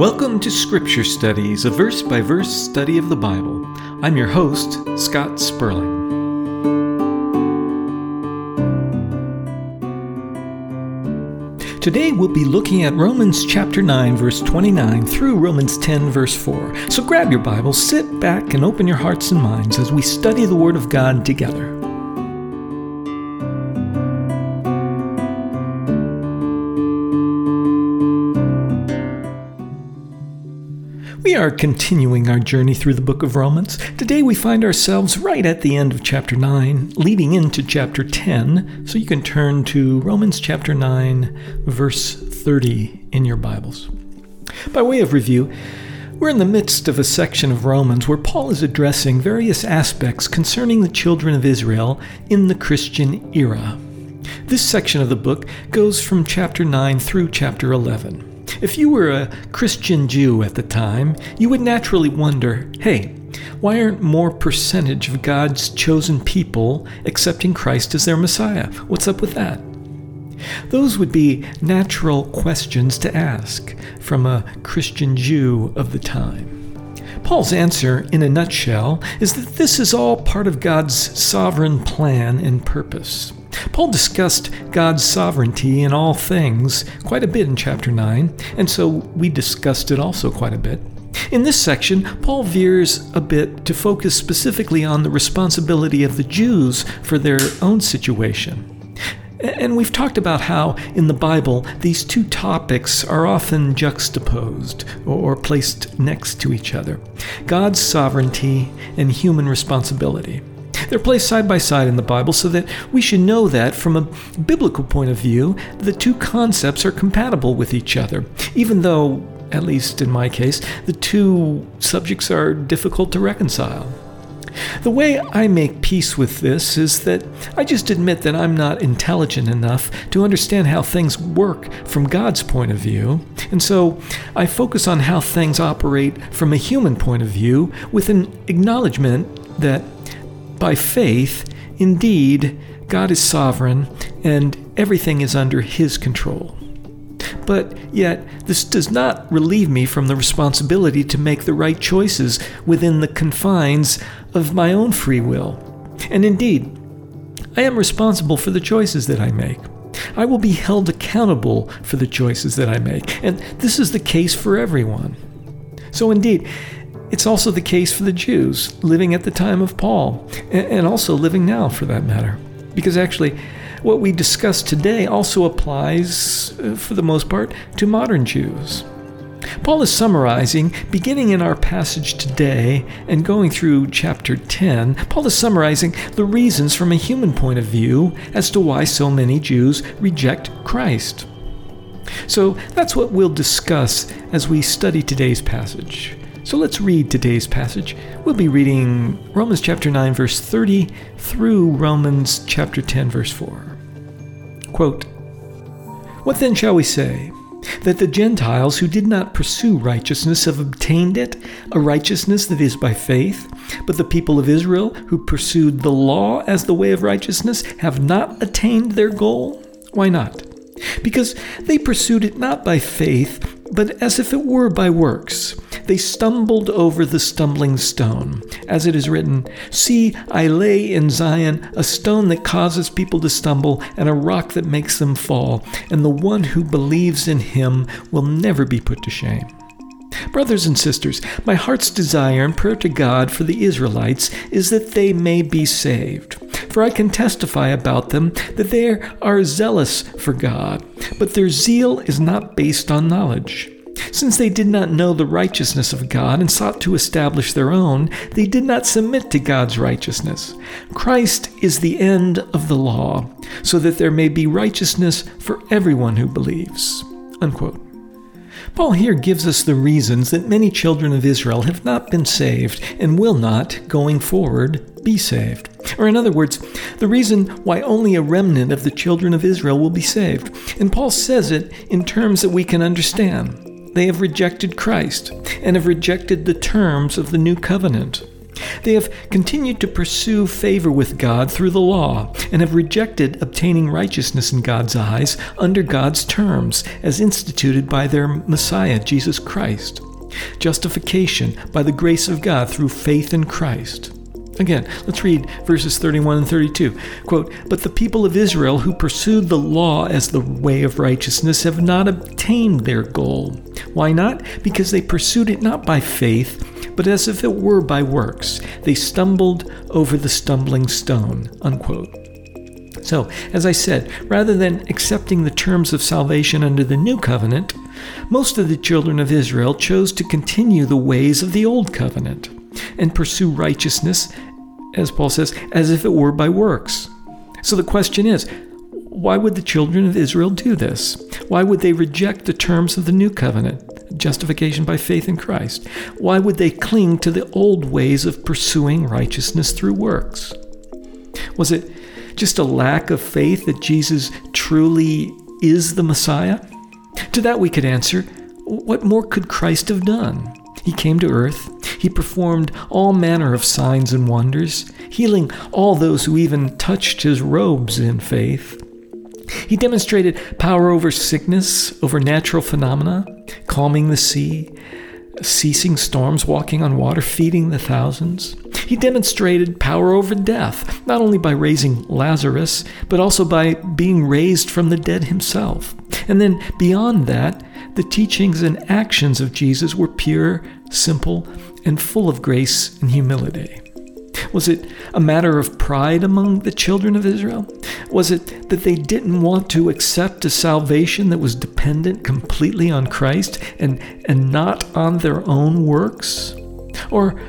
Welcome to Scripture Studies, a verse by verse study of the Bible. I'm your host, Scott Sperling. Today we'll be looking at Romans chapter 9, verse 29 through Romans 10, verse 4. So grab your Bible, sit back, and open your hearts and minds as we study the Word of God together. Are continuing our journey through the book of Romans. Today we find ourselves right at the end of chapter 9, leading into chapter 10. So you can turn to Romans chapter 9, verse 30 in your Bibles. By way of review, we're in the midst of a section of Romans where Paul is addressing various aspects concerning the children of Israel in the Christian era. This section of the book goes from chapter 9 through chapter 11. If you were a Christian Jew at the time, you would naturally wonder hey, why aren't more percentage of God's chosen people accepting Christ as their Messiah? What's up with that? Those would be natural questions to ask from a Christian Jew of the time. Paul's answer, in a nutshell, is that this is all part of God's sovereign plan and purpose. Paul discussed God's sovereignty in all things quite a bit in chapter 9, and so we discussed it also quite a bit. In this section, Paul veers a bit to focus specifically on the responsibility of the Jews for their own situation. And we've talked about how in the Bible these two topics are often juxtaposed or placed next to each other God's sovereignty and human responsibility. They're placed side by side in the Bible so that we should know that, from a biblical point of view, the two concepts are compatible with each other, even though, at least in my case, the two subjects are difficult to reconcile. The way I make peace with this is that I just admit that I'm not intelligent enough to understand how things work from God's point of view, and so I focus on how things operate from a human point of view with an acknowledgement that by faith, indeed, God is sovereign and everything is under His control. But yet, this does not relieve me from the responsibility to make the right choices within the confines of my own free will. And indeed, I am responsible for the choices that I make. I will be held accountable for the choices that I make, and this is the case for everyone. So, indeed, it's also the case for the Jews living at the time of Paul, and also living now for that matter. Because actually, what we discuss today also applies, uh, for the most part, to modern Jews. Paul is summarizing, beginning in our passage today and going through chapter 10, Paul is summarizing the reasons from a human point of view as to why so many Jews reject Christ. So that's what we'll discuss as we study today's passage. So let's read today's passage. We'll be reading Romans chapter 9, verse 30 through Romans chapter 10, verse 4. Quote What then shall we say? That the Gentiles who did not pursue righteousness have obtained it, a righteousness that is by faith, but the people of Israel who pursued the law as the way of righteousness have not attained their goal? Why not? Because they pursued it not by faith, but as if it were by works. They stumbled over the stumbling stone. As it is written, See, I lay in Zion a stone that causes people to stumble, and a rock that makes them fall, and the one who believes in him will never be put to shame. Brothers and sisters, my heart's desire and prayer to God for the Israelites is that they may be saved. For I can testify about them that they are zealous for God, but their zeal is not based on knowledge. Since they did not know the righteousness of God and sought to establish their own, they did not submit to God's righteousness. Christ is the end of the law, so that there may be righteousness for everyone who believes. Unquote. Paul here gives us the reasons that many children of Israel have not been saved and will not, going forward, be saved. Or, in other words, the reason why only a remnant of the children of Israel will be saved. And Paul says it in terms that we can understand. They have rejected Christ and have rejected the terms of the new covenant. They have continued to pursue favor with God through the law and have rejected obtaining righteousness in God's eyes under God's terms as instituted by their Messiah, Jesus Christ. Justification by the grace of God through faith in Christ. Again, let's read verses 31 and 32. Quote, But the people of Israel who pursued the law as the way of righteousness have not obtained their goal. Why not? Because they pursued it not by faith, but as if it were by works. They stumbled over the stumbling stone. Unquote. So, as I said, rather than accepting the terms of salvation under the new covenant, most of the children of Israel chose to continue the ways of the old covenant and pursue righteousness, as Paul says, as if it were by works. So the question is, why would the children of Israel do this? Why would they reject the terms of the new covenant? justification by faith in Christ? Why would they cling to the old ways of pursuing righteousness through works? Was it just a lack of faith that Jesus truly is the Messiah? To that we could answer, what more could Christ have done? He came to earth. He performed all manner of signs and wonders, healing all those who even touched his robes in faith. He demonstrated power over sickness, over natural phenomena, calming the sea, ceasing storms, walking on water, feeding the thousands. He demonstrated power over death, not only by raising Lazarus, but also by being raised from the dead himself. And then beyond that, the teachings and actions of Jesus were pure, simple, and full of grace and humility. Was it a matter of pride among the children of Israel? Was it that they didn't want to accept a salvation that was dependent completely on Christ and, and not on their own works? Or,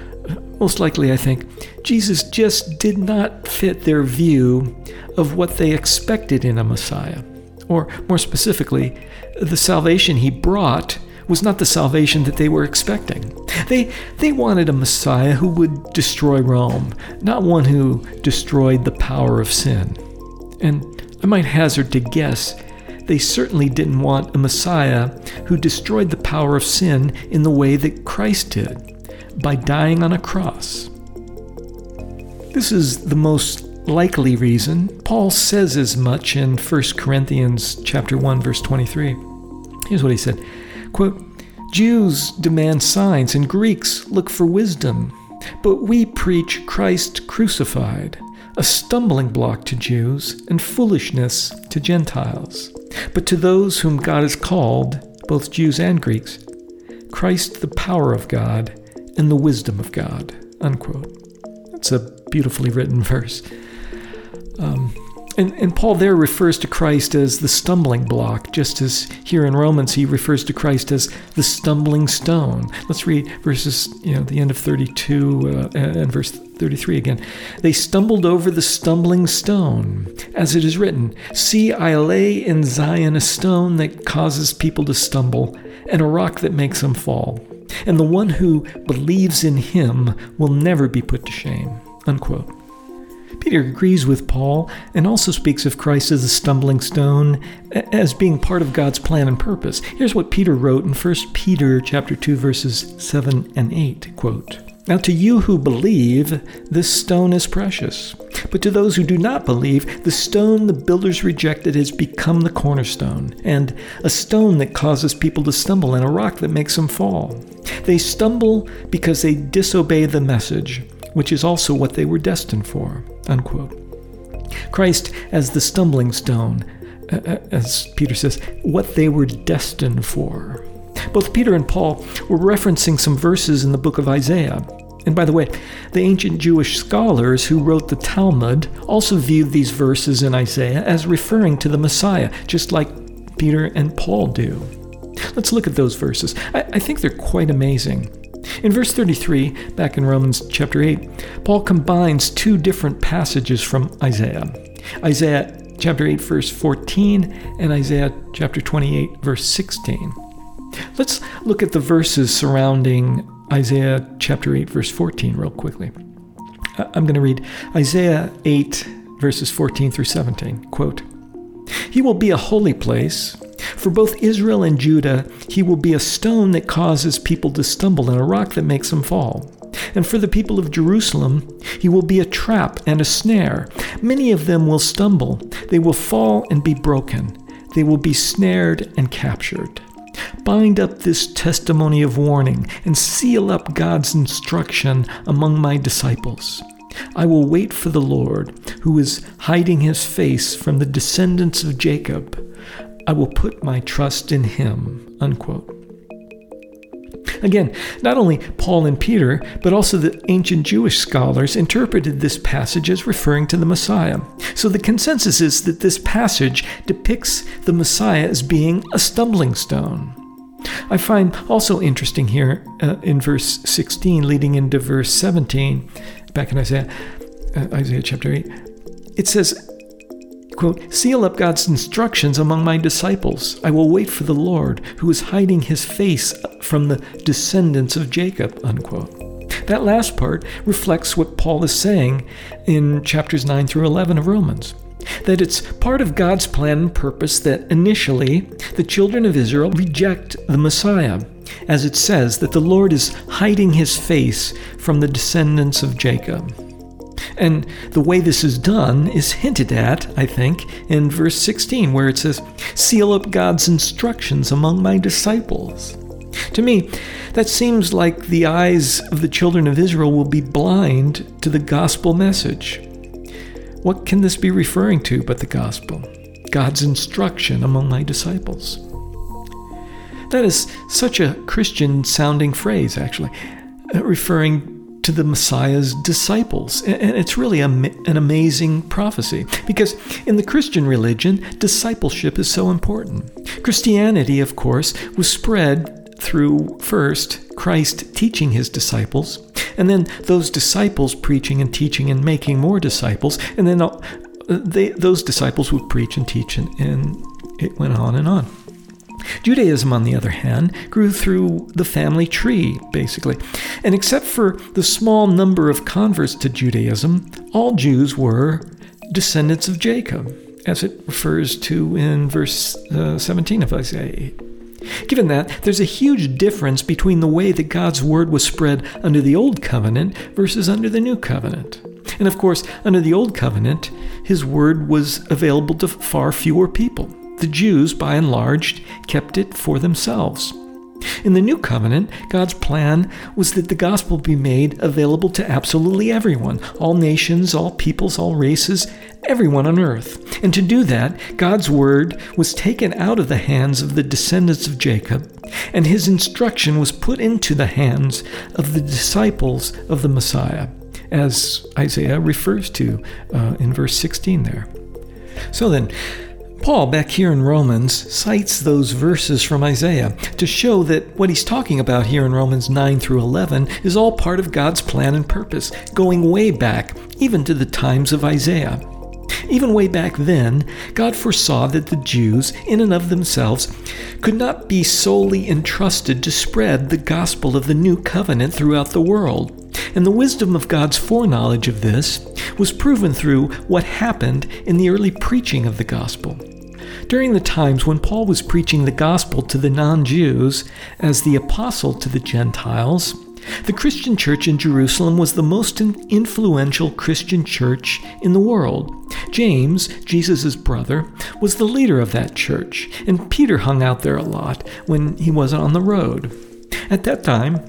most likely, I think, Jesus just did not fit their view of what they expected in a Messiah. Or, more specifically, the salvation he brought was not the salvation that they were expecting. They, they wanted a Messiah who would destroy Rome, not one who destroyed the power of sin. And I might hazard to guess they certainly didn't want a Messiah who destroyed the power of sin in the way that Christ did, by dying on a cross. This is the most likely reason. Paul says as much in 1 Corinthians chapter 1 verse 23. Here's what he said. Quote, Jews demand signs and Greeks look for wisdom, but we preach Christ crucified, a stumbling block to Jews and foolishness to Gentiles. But to those whom God has called, both Jews and Greeks, Christ the power of God and the wisdom of God. Unquote. That's a beautifully written verse. Um, and, and Paul there refers to Christ as the stumbling block, just as here in Romans he refers to Christ as the stumbling stone. Let's read verses, you know, the end of 32 uh, and verse 33 again. They stumbled over the stumbling stone, as it is written, See, I lay in Zion a stone that causes people to stumble, and a rock that makes them fall. And the one who believes in him will never be put to shame. Unquote. Peter agrees with Paul and also speaks of Christ as a stumbling stone, as being part of God's plan and purpose. Here's what Peter wrote in 1 Peter chapter 2 verses 7 and 8, quote, now, to you who believe, this stone is precious. But to those who do not believe, the stone the builders rejected has become the cornerstone, and a stone that causes people to stumble, and a rock that makes them fall. They stumble because they disobey the message, which is also what they were destined for. Unquote. Christ as the stumbling stone, uh, uh, as Peter says, what they were destined for. Both Peter and Paul were referencing some verses in the book of Isaiah. And by the way, the ancient Jewish scholars who wrote the Talmud also viewed these verses in Isaiah as referring to the Messiah, just like Peter and Paul do. Let's look at those verses. I, I think they're quite amazing. In verse 33, back in Romans chapter 8, Paul combines two different passages from Isaiah Isaiah chapter 8, verse 14, and Isaiah chapter 28, verse 16. Let's look at the verses surrounding Isaiah chapter 8, verse 14, real quickly. I'm going to read Isaiah 8, verses 14 through 17. Quote, He will be a holy place for both Israel and Judah, he will be a stone that causes people to stumble and a rock that makes them fall. And for the people of Jerusalem, he will be a trap and a snare. Many of them will stumble. They will fall and be broken. They will be snared and captured. Bind up this testimony of warning and seal up God's instruction among my disciples. I will wait for the Lord, who is hiding his face from the descendants of Jacob. I will put my trust in him. Unquote. Again, not only Paul and Peter, but also the ancient Jewish scholars interpreted this passage as referring to the Messiah. So the consensus is that this passage depicts the Messiah as being a stumbling stone. I find also interesting here uh, in verse 16, leading into verse 17, back in Isaiah, uh, Isaiah chapter 8, it says, quote, Seal up God's instructions among my disciples. I will wait for the Lord, who is hiding his face from the descendants of Jacob, unquote. That last part reflects what Paul is saying in chapters 9 through 11 of Romans. That it's part of God's plan and purpose that initially the children of Israel reject the Messiah, as it says that the Lord is hiding his face from the descendants of Jacob. And the way this is done is hinted at, I think, in verse 16, where it says, Seal up God's instructions among my disciples. To me, that seems like the eyes of the children of Israel will be blind to the gospel message. What can this be referring to but the gospel? God's instruction among my disciples. That is such a Christian sounding phrase, actually, referring to the Messiah's disciples. And it's really an amazing prophecy because in the Christian religion, discipleship is so important. Christianity, of course, was spread through first Christ teaching his disciples, and then those disciples preaching and teaching and making more disciples, and then uh, they, those disciples would preach and teach, and, and it went on and on. Judaism, on the other hand, grew through the family tree, basically. And except for the small number of converts to Judaism, all Jews were descendants of Jacob, as it refers to in verse uh, 17 of Isaiah 8. Given that, there's a huge difference between the way that God's word was spread under the Old Covenant versus under the New Covenant. And of course, under the Old Covenant, his word was available to far fewer people. The Jews, by and large, kept it for themselves. In the New Covenant, God's plan was that the gospel be made available to absolutely everyone all nations, all peoples, all races, everyone on earth. And to do that, God's word was taken out of the hands of the descendants of Jacob, and his instruction was put into the hands of the disciples of the Messiah, as Isaiah refers to uh, in verse 16 there. So then, Paul, back here in Romans, cites those verses from Isaiah to show that what he's talking about here in Romans 9 through 11 is all part of God's plan and purpose, going way back, even to the times of Isaiah. Even way back then, God foresaw that the Jews, in and of themselves, could not be solely entrusted to spread the gospel of the new covenant throughout the world. And the wisdom of God's foreknowledge of this was proven through what happened in the early preaching of the gospel. During the times when Paul was preaching the gospel to the non Jews as the apostle to the Gentiles, the Christian church in Jerusalem was the most influential Christian church in the world. James, Jesus' brother, was the leader of that church, and Peter hung out there a lot when he wasn't on the road. At that time,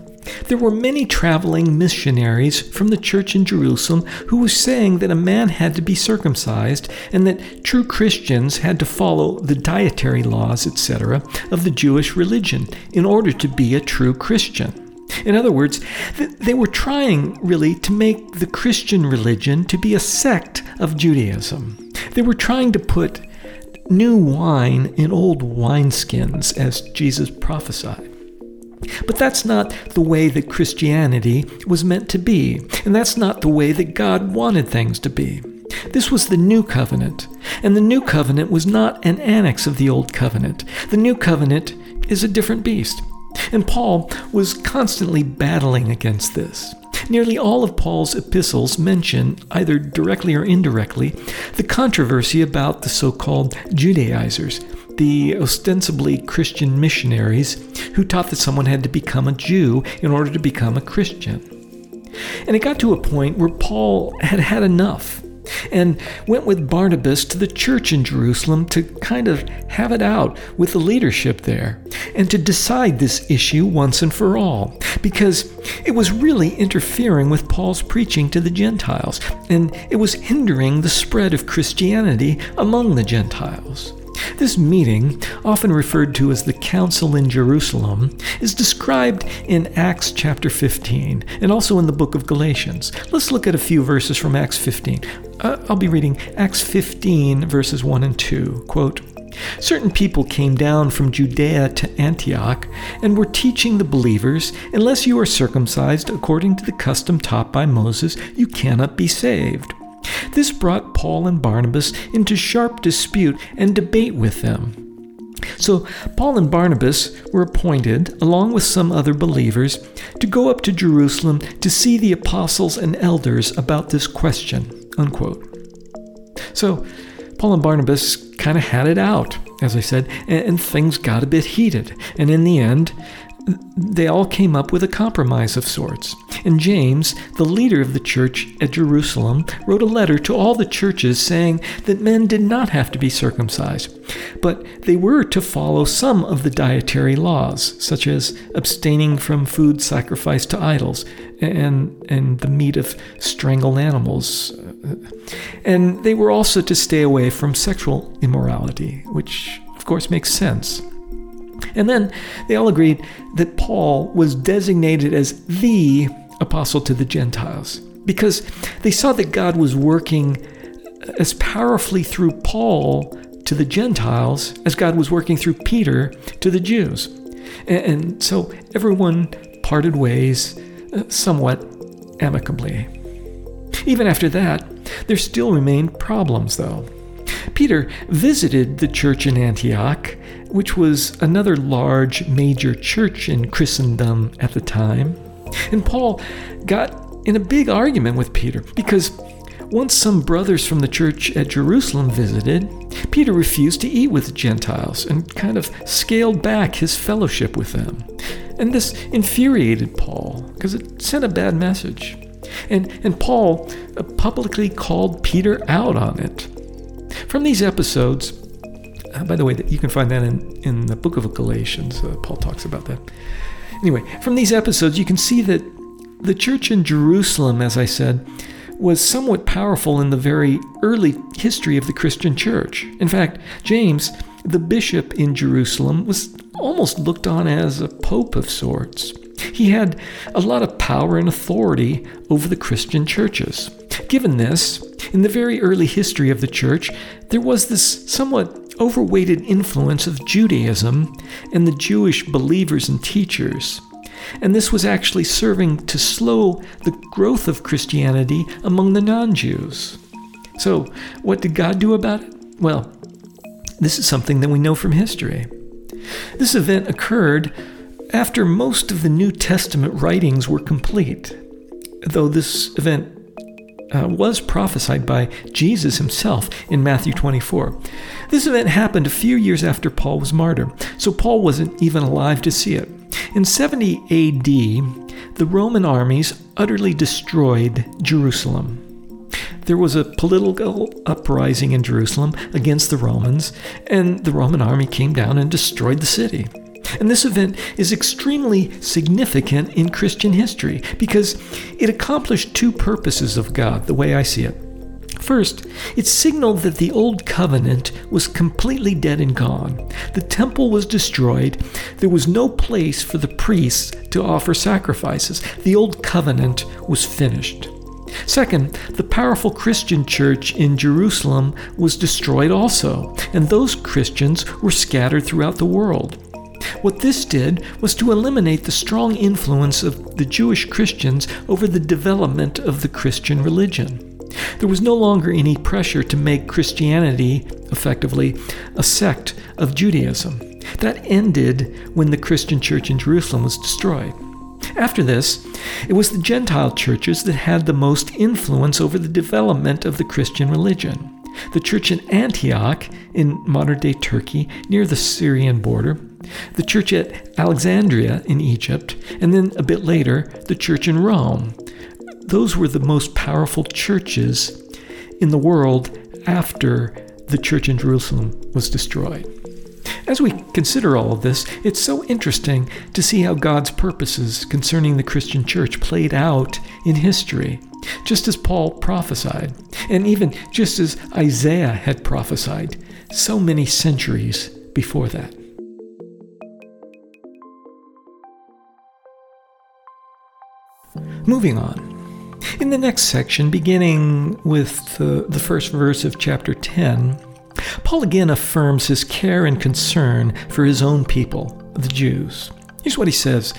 there were many traveling missionaries from the church in Jerusalem who were saying that a man had to be circumcised and that true Christians had to follow the dietary laws, etc., of the Jewish religion in order to be a true Christian. In other words, they were trying really to make the Christian religion to be a sect of Judaism. They were trying to put new wine in old wineskins, as Jesus prophesied. But that's not the way that Christianity was meant to be, and that's not the way that God wanted things to be. This was the New Covenant, and the New Covenant was not an annex of the Old Covenant. The New Covenant is a different beast. And Paul was constantly battling against this. Nearly all of Paul's epistles mention, either directly or indirectly, the controversy about the so called Judaizers, the ostensibly Christian missionaries who taught that someone had to become a Jew in order to become a Christian. And it got to a point where Paul had had enough and went with Barnabas to the church in Jerusalem to kind of have it out with the leadership there and to decide this issue once and for all because it was really interfering with Paul's preaching to the Gentiles and it was hindering the spread of Christianity among the Gentiles. This meeting, often referred to as the Council in Jerusalem, is described in Acts chapter 15 and also in the book of Galatians. Let's look at a few verses from Acts 15. Uh, I'll be reading Acts 15, verses 1 and 2. Quote, Certain people came down from Judea to Antioch and were teaching the believers, unless you are circumcised according to the custom taught by Moses, you cannot be saved. This brought Paul and Barnabas into sharp dispute and debate with them. So, Paul and Barnabas were appointed, along with some other believers, to go up to Jerusalem to see the apostles and elders about this question. Unquote. So, Paul and Barnabas kind of had it out, as I said, and, and things got a bit heated. And in the end, they all came up with a compromise of sorts. And James, the leader of the church at Jerusalem, wrote a letter to all the churches saying that men did not have to be circumcised, but they were to follow some of the dietary laws, such as abstaining from food sacrificed to idols and, and the meat of strangled animals. And they were also to stay away from sexual immorality, which of course makes sense. And then they all agreed that Paul was designated as the apostle to the Gentiles because they saw that God was working as powerfully through Paul to the Gentiles as God was working through Peter to the Jews. And, so everyone parted ways uh, somewhat amicably. Even after that, there still remained problems, though. Peter visited the church in Antioch, which was another large major church in Christendom at the time. And Paul got in a big argument with Peter because once some brothers from the church at Jerusalem visited, Peter refused to eat with the Gentiles and kind of scaled back his fellowship with them. And this infuriated Paul because it sent a bad message. And, and Paul uh, publicly called Peter out on it. From these episodes, uh, by the way, you can find that in, in the book of Galatians. Uh, Paul talks about that. Anyway, from these episodes, you can see that the church in Jerusalem, as I said, was somewhat powerful in the very early history of the Christian church. In fact, James, the bishop in Jerusalem, was almost looked on as a pope of sorts. He had a lot of power and authority over the Christian churches. Given this, in the very early history of the church, there was this somewhat overweighted influence of Judaism and the Jewish believers and teachers. And this was actually serving to slow the growth of Christianity among the non Jews. So, what did God do about it? Well, this is something that we know from history. This event occurred after most of the New Testament writings were complete, though this event uh, was prophesied by Jesus himself in Matthew 24. This event happened a few years after Paul was martyred, so Paul wasn't even alive to see it. In 70 AD, the Roman armies utterly destroyed Jerusalem. There was a political uprising in Jerusalem against the Romans, and the Roman army came down and destroyed the city. And this event is extremely significant in Christian history because it accomplished two purposes of God, the way I see it. First, it signaled that the Old Covenant was completely dead and gone. The temple was destroyed. There was no place for the priests to offer sacrifices. The Old Covenant was finished. Second, the powerful Christian church in Jerusalem was destroyed also, and those Christians were scattered throughout the world. What this did was to eliminate the strong influence of the Jewish Christians over the development of the Christian religion. There was no longer any pressure to make Christianity, effectively, a sect of Judaism. That ended when the Christian church in Jerusalem was destroyed. After this, it was the Gentile churches that had the most influence over the development of the Christian religion. The church in Antioch, in modern day Turkey, near the Syrian border, the church at Alexandria in Egypt, and then a bit later, the church in Rome, those were the most powerful churches in the world after the church in Jerusalem was destroyed. As we consider all of this, it's so interesting to see how God's purposes concerning the Christian church played out in history, just as Paul prophesied, and even just as Isaiah had prophesied so many centuries before that. Moving on. In the next section, beginning with the, the first verse of chapter 10, Paul again affirms his care and concern for his own people, the Jews. Here's what he says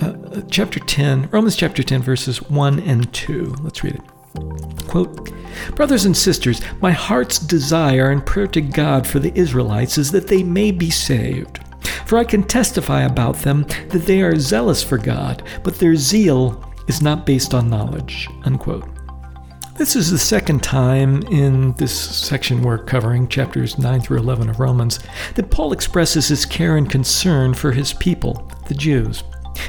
uh, chapter 10, Romans chapter 10, verses 1 and 2. Let's read it. Quote, Brothers and sisters, my heart's desire and prayer to God for the Israelites is that they may be saved. For I can testify about them that they are zealous for God, but their zeal is not based on knowledge. Unquote. This is the second time in this section we're covering, chapters 9 through 11 of Romans, that Paul expresses his care and concern for his people, the Jews.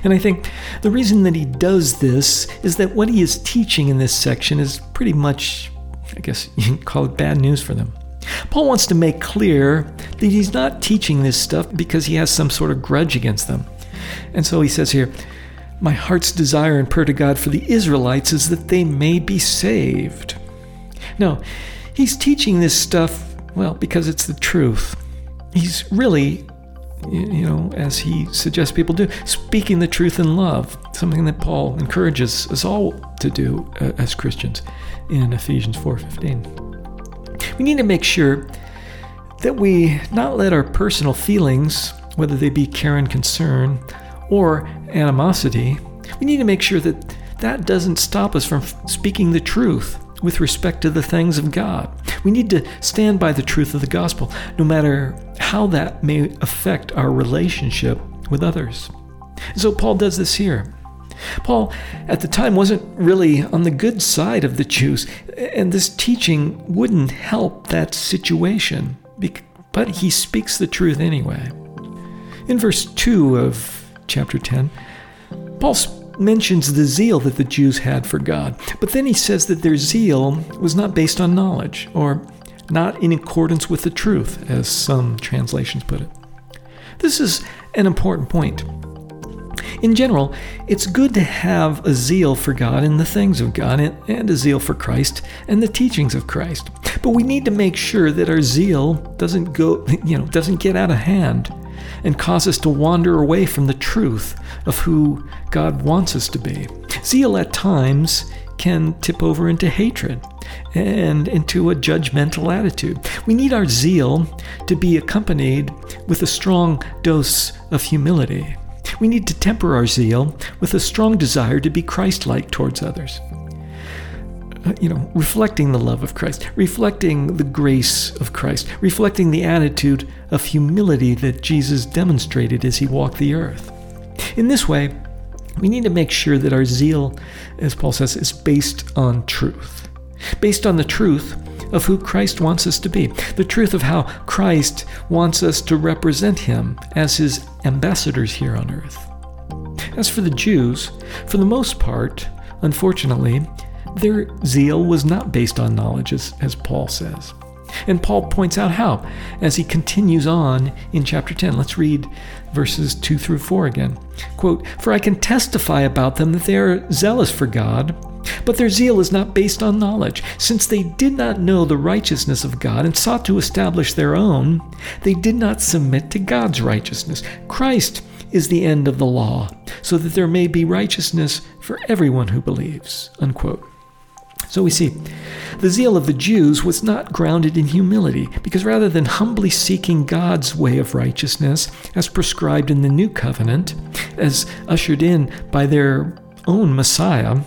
And I think the reason that he does this is that what he is teaching in this section is pretty much, I guess you can call it bad news for them. Paul wants to make clear that he's not teaching this stuff because he has some sort of grudge against them. And so he says here, my heart's desire and prayer to God for the Israelites is that they may be saved. Now, he's teaching this stuff, well, because it's the truth. He's really, you know, as he suggests people do, speaking the truth in love, something that Paul encourages us all to do uh, as Christians in Ephesians 4:15. We need to make sure that we not let our personal feelings, whether they be care and concern, or animosity, we need to make sure that that doesn't stop us from speaking the truth with respect to the things of God. We need to stand by the truth of the gospel, no matter how that may affect our relationship with others. And so Paul does this here. Paul, at the time, wasn't really on the good side of the Jews, and this teaching wouldn't help that situation, but he speaks the truth anyway. In verse 2 of chapter 10, Paul mentions the zeal that the Jews had for God, but then he says that their zeal was not based on knowledge, or not in accordance with the truth, as some translations put it. This is an important point. In general, it's good to have a zeal for God and the things of God, and a zeal for Christ and the teachings of Christ. But we need to make sure that our zeal doesn't go, you know, doesn't get out of hand and cause us to wander away from the truth of who God wants us to be. Zeal at times can tip over into hatred and into a judgmental attitude. We need our zeal to be accompanied with a strong dose of humility. We need to temper our zeal with a strong desire to be Christ like towards others. Uh, you know, reflecting the love of Christ, reflecting the grace of Christ, reflecting the attitude of humility that Jesus demonstrated as he walked the earth. In this way, we need to make sure that our zeal, as Paul says, is based on truth. Based on the truth of who Christ wants us to be, the truth of how Christ wants us to represent him as his ambassadors here on earth. As for the Jews, for the most part, unfortunately, their zeal was not based on knowledge, as, as Paul says. And Paul points out how as he continues on in chapter 10. Let's read verses 2 through 4 again. Quote, For I can testify about them that they are zealous for God, but their zeal is not based on knowledge. Since they did not know the righteousness of God and sought to establish their own, they did not submit to God's righteousness. Christ is the end of the law, so that there may be righteousness for everyone who believes. Unquote. So we see, the zeal of the Jews was not grounded in humility, because rather than humbly seeking God's way of righteousness, as prescribed in the New Covenant, as ushered in by their own Messiah,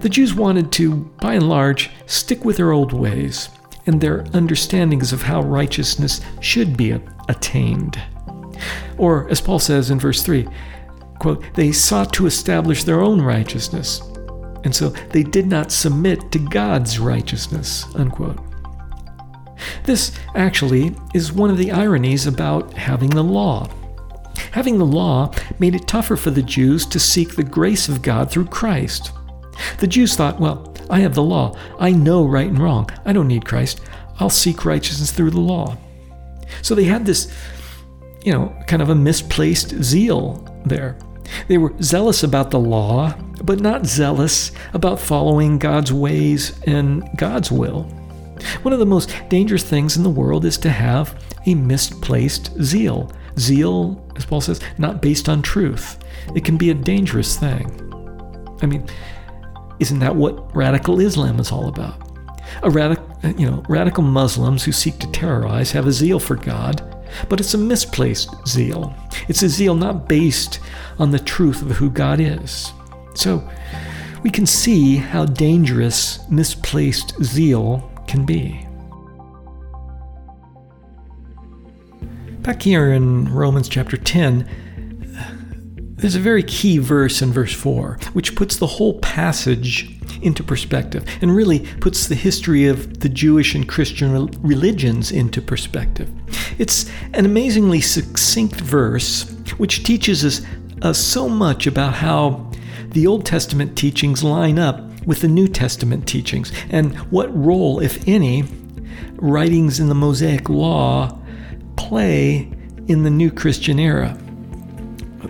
the Jews wanted to, by and large, stick with their old ways and their understandings of how righteousness should be attained. Or, as Paul says in verse 3, quote, they sought to establish their own righteousness and so they did not submit to God's righteousness. Unquote. This actually is one of the ironies about having the law. Having the law made it tougher for the Jews to seek the grace of God through Christ. The Jews thought, well, I have the law. I know right and wrong. I don't need Christ. I'll seek righteousness through the law. So they had this, you know, kind of a misplaced zeal there. They were zealous about the law, but not zealous about following God's ways and God's will. One of the most dangerous things in the world is to have a misplaced zeal. Zeal, as Paul says, not based on truth. It can be a dangerous thing. I mean, isn't that what radical Islam is all about? A radical, you know, radical Muslims who seek to terrorize have a zeal for God, but it's a misplaced zeal. It's a zeal not based on the truth of who God is. So, we can see how dangerous misplaced zeal can be. Back here in Romans chapter 10, there's a very key verse in verse 4, which puts the whole passage into perspective and really puts the history of the Jewish and Christian religions into perspective. It's an amazingly succinct verse which teaches us uh, so much about how the Old Testament teachings line up with the New Testament teachings and what role, if any, writings in the Mosaic Law play in the new Christian era.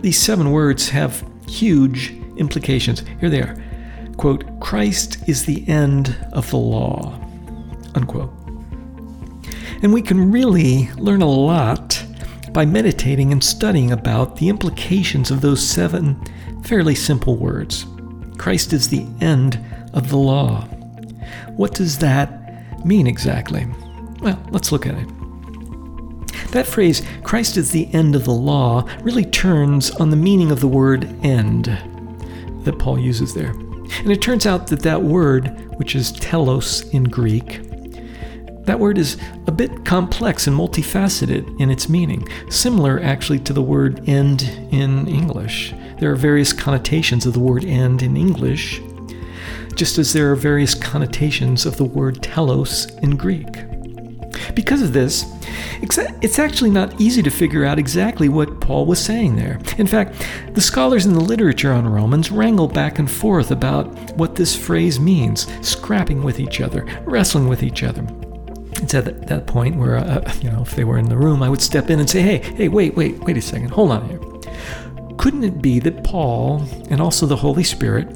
These seven words have huge implications. Here they are. Quote, Christ is the end of the law. Unquote. And we can really learn a lot by meditating and studying about the implications of those seven fairly simple words. Christ is the end of the law. What does that mean exactly? Well, let's look at it. That phrase, Christ is the end of the law, really turns on the meaning of the word end that Paul uses there. And it turns out that that word, which is telos in Greek, that word is a bit complex and multifaceted in its meaning, similar actually to the word end in English. There are various connotations of the word end in English, just as there are various connotations of the word telos in Greek. Because of this, it's actually not easy to figure out exactly what Paul was saying there. In fact, the scholars in the literature on Romans wrangle back and forth about what this phrase means, scrapping with each other, wrestling with each other. It's at that point where, uh, you know, if they were in the room, I would step in and say, hey, hey, wait, wait, wait a second, hold on here. Couldn't it be that Paul and also the Holy Spirit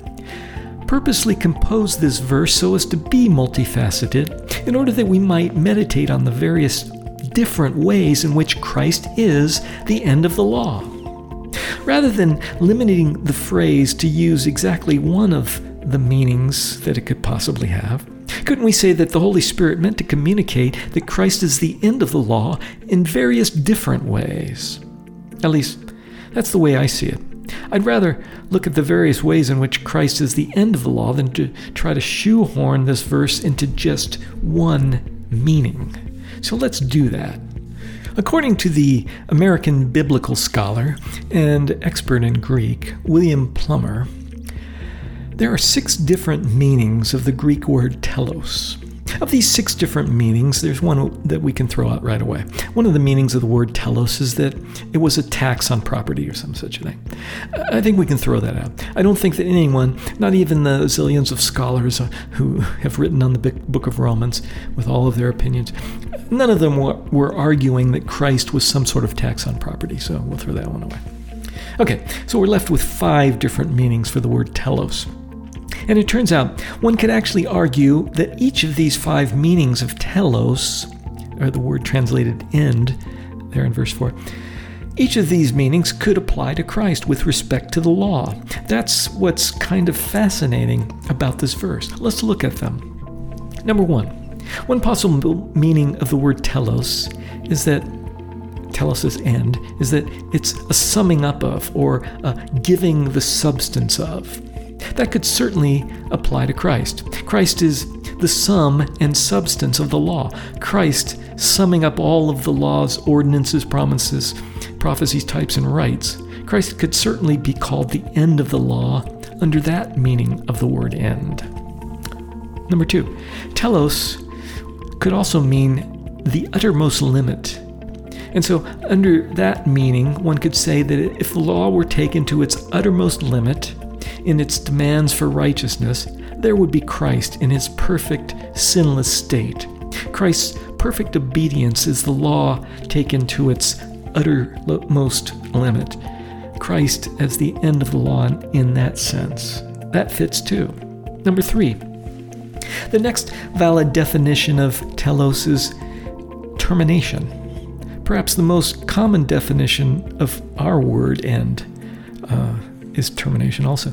purposely composed this verse so as to be multifaceted in order that we might meditate on the various different ways in which Christ is the end of the law. Rather than limiting the phrase to use exactly one of the meanings that it could possibly have, couldn't we say that the Holy Spirit meant to communicate that Christ is the end of the law in various different ways? At least, that's the way I see it. I'd rather look at the various ways in which Christ is the end of the law than to try to shoehorn this verse into just one meaning. So let's do that. According to the American biblical scholar and expert in Greek, William Plumer, there are six different meanings of the Greek word telos. Of these six different meanings, there's one that we can throw out right away. One of the meanings of the word telos is that it was a tax on property or some such a thing. I think we can throw that out. I don't think that anyone, not even the zillions of scholars who have written on the book of Romans with all of their opinions, none of them were arguing that Christ was some sort of tax on property, so we'll throw that one away. Okay, so we're left with five different meanings for the word telos. And it turns out one could actually argue that each of these five meanings of telos, or the word translated end there in verse 4, each of these meanings could apply to Christ with respect to the law. That's what's kind of fascinating about this verse. Let's look at them. Number one, one possible meaning of the word telos is that telos' end is that it's a summing up of or a giving the substance of. That could certainly apply to Christ. Christ is the sum and substance of the law. Christ summing up all of the law's ordinances, promises, prophecies, types, and rites. Christ could certainly be called the end of the law under that meaning of the word end. Number two, telos could also mean the uttermost limit. And so, under that meaning, one could say that if the law were taken to its uttermost limit, in its demands for righteousness, there would be Christ in his perfect, sinless state. Christ's perfect obedience is the law taken to its uttermost limit. Christ as the end of the law in that sense. That fits too. Number three, the next valid definition of telos is termination. Perhaps the most common definition of our word end is termination also.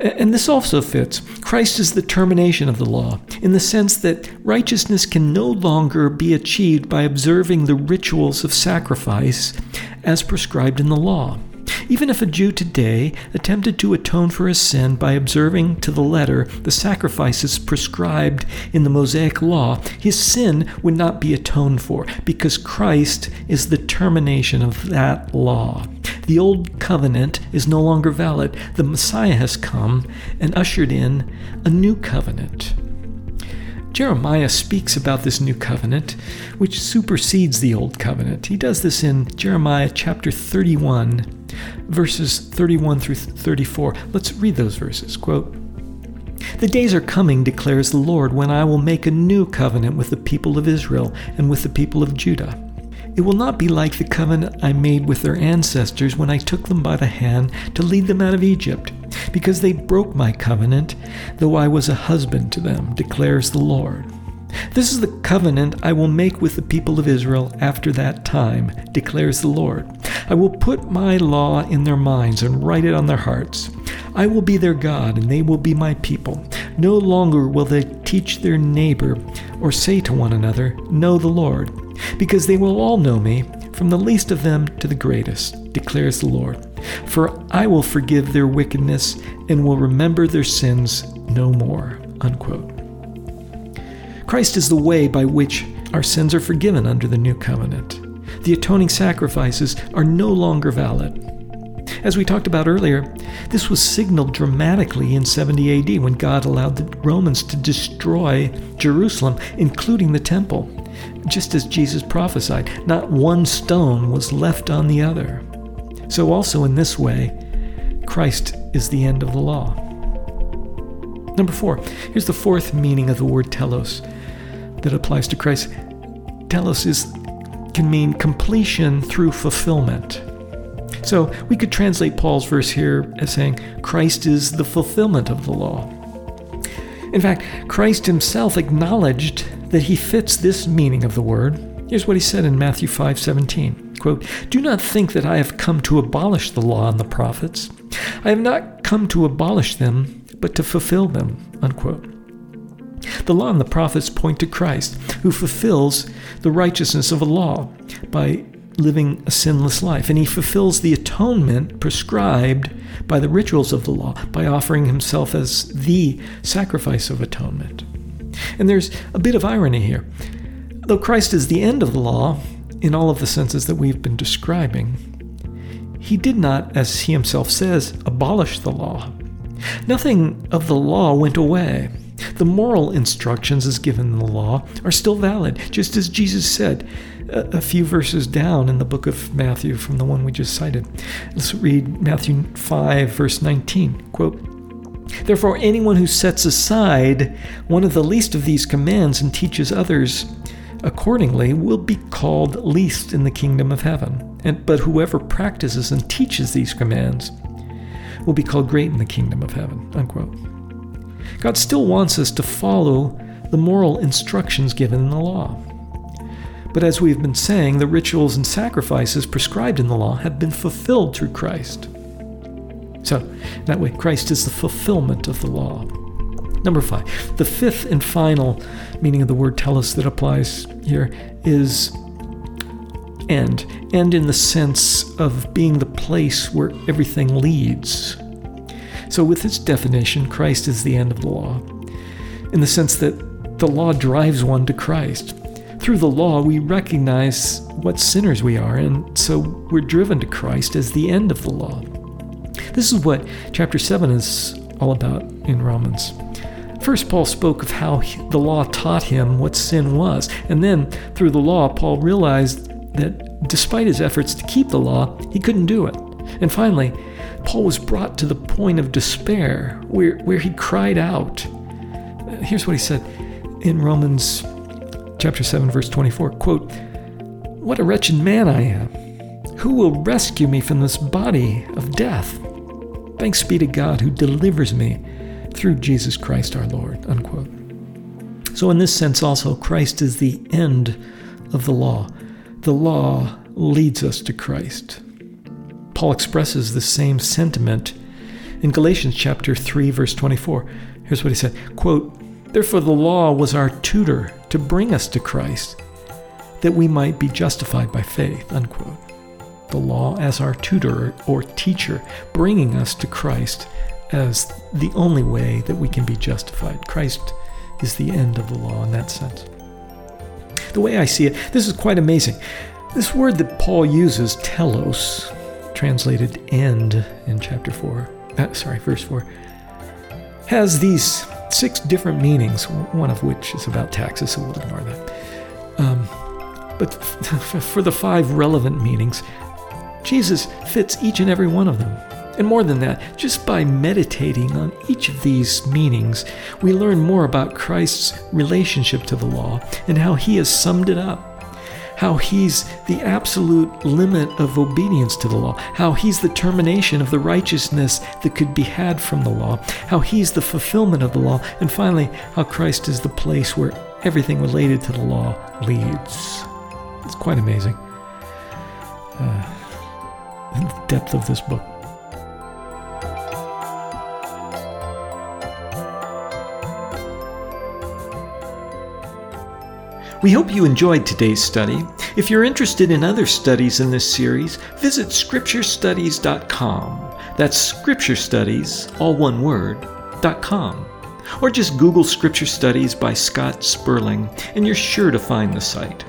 And this also fits. Christ is the termination of the law, in the sense that righteousness can no longer be achieved by observing the rituals of sacrifice as prescribed in the law. Even if a Jew today attempted to atone for his sin by observing to the letter the sacrifices prescribed in the Mosaic law, his sin would not be atoned for because Christ is the termination of that law. The old covenant is no longer valid. The Messiah has come and ushered in a new covenant. Jeremiah speaks about this new covenant, which supersedes the old covenant. He does this in Jeremiah chapter 31, verses 31 through 34. Let's read those verses. Quote, the days are coming, declares the Lord, when I will make a new covenant with the people of Israel and with the people of Judah. It will not be like the covenant I made with their ancestors when I took them by the hand to lead them out of Egypt, because they broke my covenant, though I was a husband to them, declares the Lord. This is the covenant I will make with the people of Israel after that time, declares the Lord. I will put my law in their minds and write it on their hearts. I will be their God, and they will be my people. No longer will they teach their neighbor or say to one another, Know the Lord, because they will all know me, from the least of them to the greatest, declares the Lord. For I will forgive their wickedness and will remember their sins no more. Unquote. Christ is the way by which our sins are forgiven under the new covenant. The atoning sacrifices are no longer valid. As we talked about earlier, this was signaled dramatically in 70 AD when God allowed the Romans to destroy Jerusalem, including the temple. Just as Jesus prophesied, not one stone was left on the other. So, also in this way, Christ is the end of the law. Number four, here's the fourth meaning of the word telos that applies to Christ. Telos is, can mean completion through fulfillment. So we could translate Paul's verse here as saying, Christ is the fulfillment of the law. In fact, Christ himself acknowledged that he fits this meaning of the word. Here's what he said in Matthew 5:17. Quote, "Do not think that I have come to abolish the law and the prophets. I have not come to abolish them, but to fulfill them." Unquote. The law and the prophets point to Christ, who fulfills the righteousness of a law by living a sinless life. And he fulfills the atonement prescribed by the rituals of the law by offering himself as the sacrifice of atonement. And there's a bit of irony here. Though Christ is the end of the law, in all of the senses that we've been describing, he did not, as he himself says, abolish the law. Nothing of the law went away. The moral instructions as given in the law are still valid, just as Jesus said a, few verses down in the book of Matthew from the one we just cited. Let's read Matthew 5, verse 19. Quote, Therefore, anyone who sets aside one of the least of these commands and teaches others accordingly will be called least in the kingdom of heaven. And, but whoever practices and teaches these commands will be called great in the kingdom of heaven. Unquote. God still wants us to follow the moral instructions given in the law. But as we've been saying, the rituals and sacrifices prescribed in the law have been fulfilled through Christ. So, that way, Christ is the fulfillment of the law. Number five, the fifth and final meaning of the word telos that applies here is end. End in the sense of being the place where everything leads. So, with its definition, Christ is the end of the law, in the sense that the law drives one to Christ. Through the law, we recognize what sinners we are, and so we're driven to Christ as the end of the law. This is what chapter 7 is all about in Romans. First, Paul spoke of how the law taught him what sin was, and then through the law, Paul realized that despite his efforts to keep the law, he couldn't do it. And finally, Paul was brought to the point of despair where, where he cried out. Here's what he said in Romans chapter 7 verse 24, quote, "What a wretched man I am. Who will rescue me from this body of death? Thanks be to God who delivers me through Jesus Christ our Lord." Unquote. So in this sense also Christ is the end of the law. The law leads us to Christ. Paul expresses the same sentiment in Galatians chapter 3 verse 24. Here's what he said, quote, "Therefore the law was our tutor to bring us to Christ, that we might be justified by faith." Unquote. The law as our tutor or teacher, bringing us to Christ as the only way that we can be justified. Christ is the end of the law in that sense. The way I see it, this is quite amazing. This word that Paul uses, telos, translated end in chapter 4, uh, sorry, verse 4, has these six different meanings, one of which is about taxes, so we'll ignore that. Um, but for the five relevant meanings, Jesus fits each and every one of them. And more than that, just by meditating on each of these meanings, we learn more about Christ's relationship to the law and how he has summed it up. How he's the absolute limit of obedience to the law, how he's the termination of the righteousness that could be had from the law, how he's the fulfillment of the law, and finally, how Christ is the place where everything related to the law leads. It's quite amazing. Uh, the depth of this book. We hope you enjoyed today's study. If you're interested in other studies in this series, visit scripturestudies.com. That's Scripture Studies, all one word, .com. Or just Google Scripture Studies by Scott Sperling, and you're sure to find the site.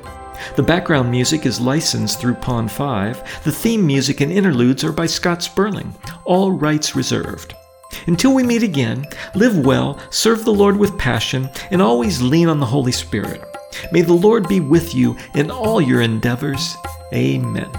The background music is licensed through Pond 5. The theme music and interludes are by Scott Sperling, all rights reserved. Until we meet again, live well, serve the Lord with passion, and always lean on the Holy Spirit. May the Lord be with you in all your endeavors. Amen.